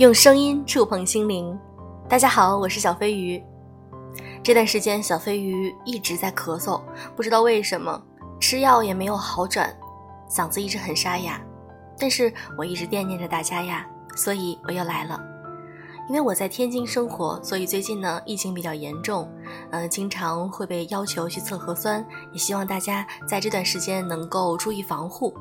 用声音触碰心灵，大家好，我是小飞鱼。这段时间，小飞鱼一直在咳嗽，不知道为什么，吃药也没有好转，嗓子一直很沙哑。但是我一直惦念着大家呀，所以我又来了。因为我在天津生活，所以最近呢疫情比较严重，呃，经常会被要求去测核酸，也希望大家在这段时间能够注意防护。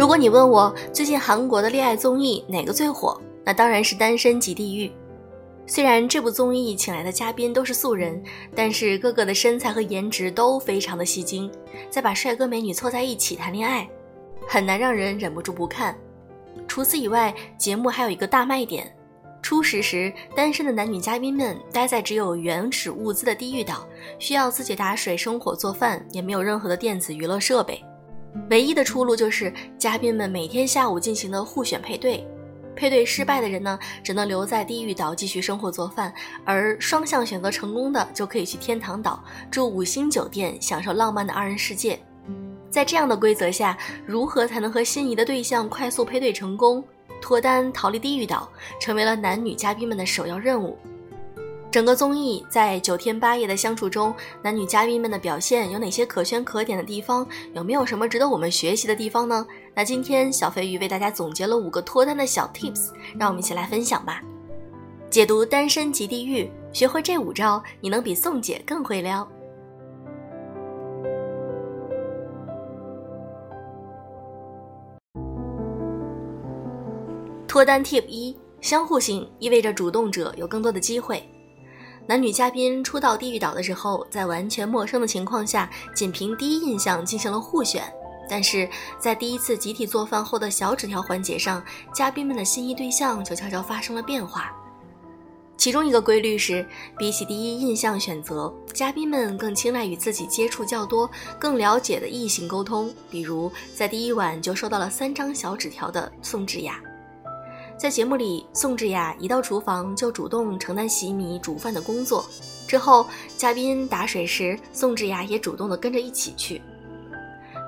如果你问我最近韩国的恋爱综艺哪个最火，那当然是《单身即地狱》。虽然这部综艺请来的嘉宾都是素人，但是个个的身材和颜值都非常的吸睛，再把帅哥美女凑在一起谈恋爱，很难让人忍不住不看。除此以外，节目还有一个大卖点：初始时单身的男女嘉宾们待在只有原始物资的地狱岛，需要自己打水、生火、做饭，也没有任何的电子娱乐设备。唯一的出路就是嘉宾们每天下午进行的互选配对，配对失败的人呢，只能留在地狱岛继续生活做饭，而双向选择成功的就可以去天堂岛住五星酒店，享受浪漫的二人世界。在这样的规则下，如何才能和心仪的对象快速配对成功、脱单、逃离地狱岛，成为了男女嘉宾们的首要任务。整个综艺在九天八夜的相处中，男女嘉宾们的表现有哪些可圈可点的地方？有没有什么值得我们学习的地方呢？那今天小飞鱼为大家总结了五个脱单的小 tips，让我们一起来分享吧。解读《单身即地狱》，学会这五招，你能比宋姐更会撩。脱单 tip 一：相互性意味着主动者有更多的机会。男女嘉宾初到地狱岛的时候，在完全陌生的情况下，仅凭第一印象进行了互选。但是在第一次集体做饭后的小纸条环节上，嘉宾们的心仪对象就悄悄发生了变化。其中一个规律是，比起第一印象选择，嘉宾们更青睐与自己接触较多、更了解的异性沟通。比如，在第一晚就收到了三张小纸条的宋智雅。在节目里，宋智雅一到厨房就主动承担洗米煮饭的工作。之后，嘉宾打水时，宋智雅也主动的跟着一起去。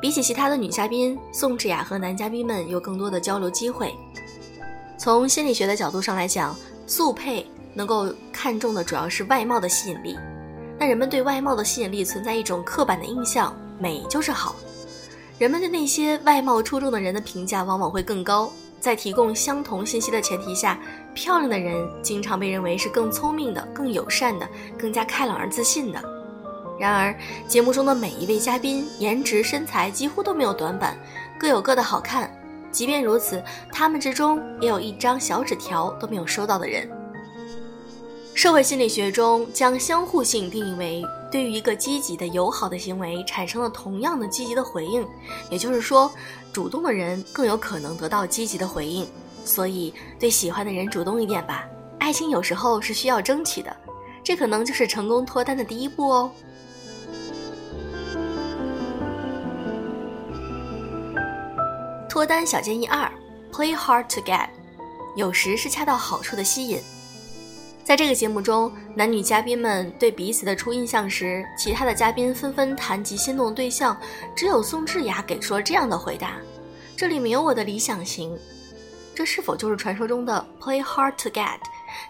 比起其他的女嘉宾，宋智雅和男嘉宾们有更多的交流机会。从心理学的角度上来讲，速配能够看重的主要是外貌的吸引力。但人们对外貌的吸引力存在一种刻板的印象，美就是好。人们对那些外貌出众的人的评价往往会更高。在提供相同信息的前提下，漂亮的人经常被认为是更聪明的、更友善的、更加开朗而自信的。然而，节目中的每一位嘉宾颜值、身材几乎都没有短板，各有各的好看。即便如此，他们之中也有一张小纸条都没有收到的人。社会心理学中将相互性定义为对于一个积极的友好的行为产生了同样的积极的回应，也就是说，主动的人更有可能得到积极的回应。所以，对喜欢的人主动一点吧。爱情有时候是需要争取的，这可能就是成功脱单的第一步哦。脱单小建议二：Play hard to get，有时是恰到好处的吸引。在这个节目中，男女嘉宾们对彼此的初印象时，其他的嘉宾纷纷谈及心动对象，只有宋智雅给出了这样的回答：“这里没有我的理想型。”这是否就是传说中的 “play hard to get”，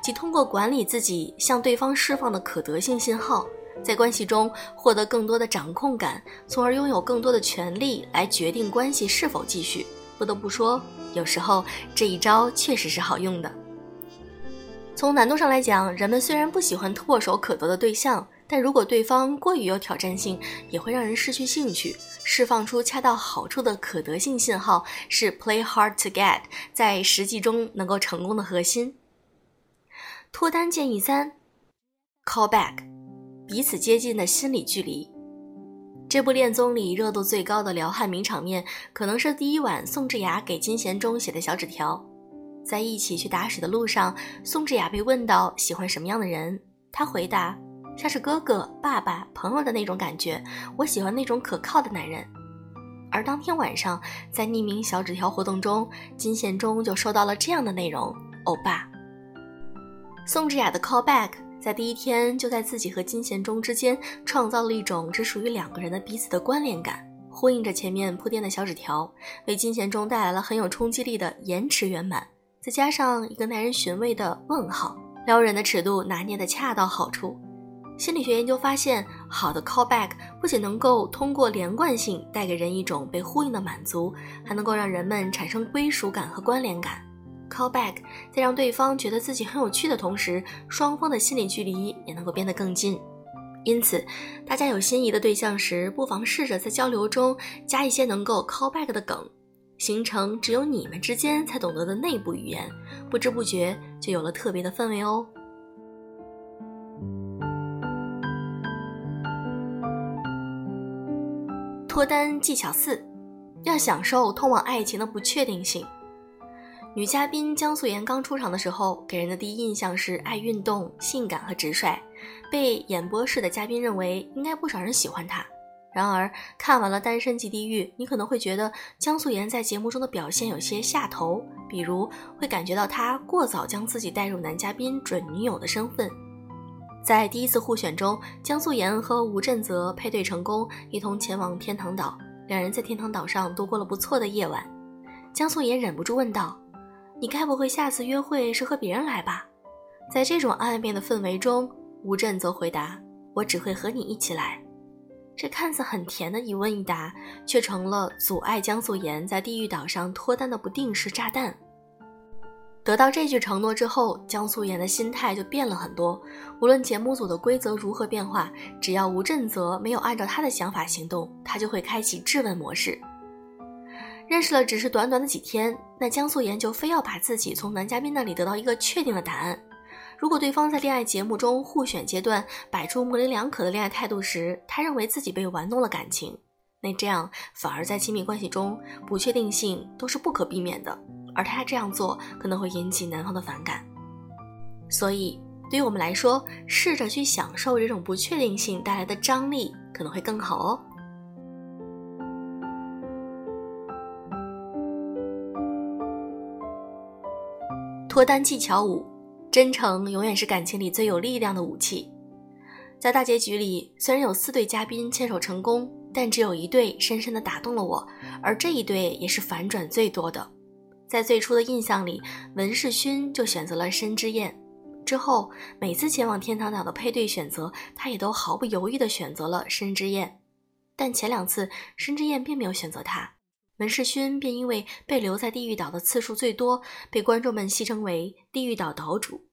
即通过管理自己向对方释放的可得性信号，在关系中获得更多的掌控感，从而拥有更多的权利来决定关系是否继续？不得不说，有时候这一招确实是好用的。从难度上来讲，人们虽然不喜欢唾手可得的对象，但如果对方过于有挑战性，也会让人失去兴趣。释放出恰到好处的可得性信号，是 play hard to get 在实际中能够成功的核心。脱单建议三：call back，彼此接近的心理距离。这部恋综里热度最高的撩汉名场面，可能是第一晚宋智雅给金贤中写的小纸条。在一起去打水的路上，宋智雅被问到喜欢什么样的人，她回答：“像是哥哥、爸爸、朋友的那种感觉，我喜欢那种可靠的男人。”而当天晚上，在匿名小纸条活动中，金贤中就收到了这样的内容：“欧巴。”宋智雅的 call back 在第一天就在自己和金贤中之间创造了一种只属于两个人的彼此的关联感，呼应着前面铺垫的小纸条，为金贤中带来了很有冲击力的延迟圆满，再加上一个耐人寻味的问号，撩人的尺度拿捏的恰到好处。心理学研究发现，好的 callback 不仅能够通过连贯性带给人一种被呼应的满足，还能够让人们产生归属感和关联感。callback 在让对方觉得自己很有趣的同时，双方的心理距离也能够变得更近。因此，大家有心仪的对象时，不妨试着在交流中加一些能够 call back 的梗，形成只有你们之间才懂得的内部语言，不知不觉就有了特别的氛围哦。脱单技巧四：要享受通往爱情的不确定性。女嘉宾江素妍刚出场的时候，给人的第一印象是爱运动、性感和直率，被演播室的嘉宾认为应该不少人喜欢她。然而，看完了《单身即地狱》，你可能会觉得江素妍在节目中的表现有些下头，比如会感觉到她过早将自己带入男嘉宾准女友的身份。在第一次互选中，江素妍和吴镇泽配对成功，一同前往天堂岛，两人在天堂岛上度过了不错的夜晚。江素妍忍不住问道。你该不会下次约会是和别人来吧？在这种暧昧的氛围中，吴镇泽回答：“我只会和你一起来。”这看似很甜的一问一答，却成了阻碍江素妍在地狱岛上脱单的不定时炸弹。得到这句承诺之后，江素妍的心态就变了很多。无论节目组的规则如何变化，只要吴镇泽没有按照他的想法行动，他就会开启质问模式。认识了只是短短的几天，那江素妍就非要把自己从男嘉宾那里得到一个确定的答案。如果对方在恋爱节目中互选阶段摆出模棱两可的恋爱态度时，他认为自己被玩弄了感情，那这样反而在亲密关系中不确定性都是不可避免的，而他这样做可能会引起男方的反感。所以，对于我们来说，试着去享受这种不确定性带来的张力，可能会更好哦。脱单技巧五：真诚永远是感情里最有力量的武器。在大结局里，虽然有四对嘉宾牵手成功，但只有一对深深的打动了我，而这一对也是反转最多的。在最初的印象里，文世勋就选择了申之燕，之后每次前往天堂岛的配对选择，他也都毫不犹豫地选择了申之燕。但前两次，申之燕并没有选择他。文世勋便因为被留在地狱岛的次数最多，被观众们戏称为“地狱岛岛主”。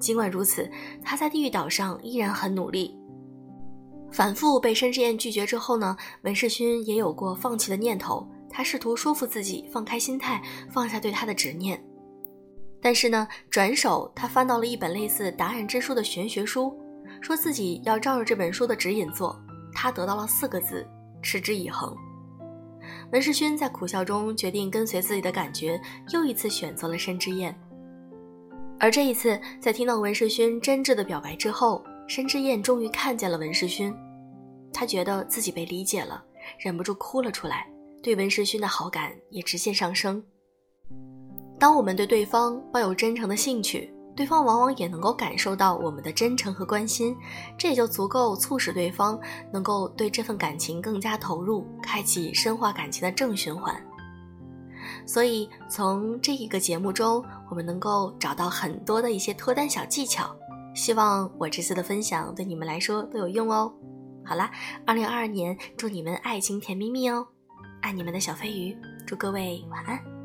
尽管如此，他在地狱岛上依然很努力。反复被申智燕拒绝之后呢，文世勋也有过放弃的念头。他试图说服自己放开心态，放下对他的执念。但是呢，转手他翻到了一本类似答案之书的玄学书，说自己要照着这本书的指引做。他得到了四个字：持之以恒。文世勋在苦笑中决定跟随自己的感觉，又一次选择了申之燕。而这一次，在听到文世勋真挚的表白之后，申之燕终于看见了文世勋，她觉得自己被理解了，忍不住哭了出来，对文世勋的好感也直线上升。当我们对对方抱有真诚的兴趣，对方往往也能够感受到我们的真诚和关心，这也就足够促使对方能够对这份感情更加投入，开启深化感情的正循环。所以，从这一个节目中，我们能够找到很多的一些脱单小技巧。希望我这次的分享对你们来说都有用哦。好啦，二零二二年祝你们爱情甜蜜蜜哦！爱你们的小飞鱼，祝各位晚安。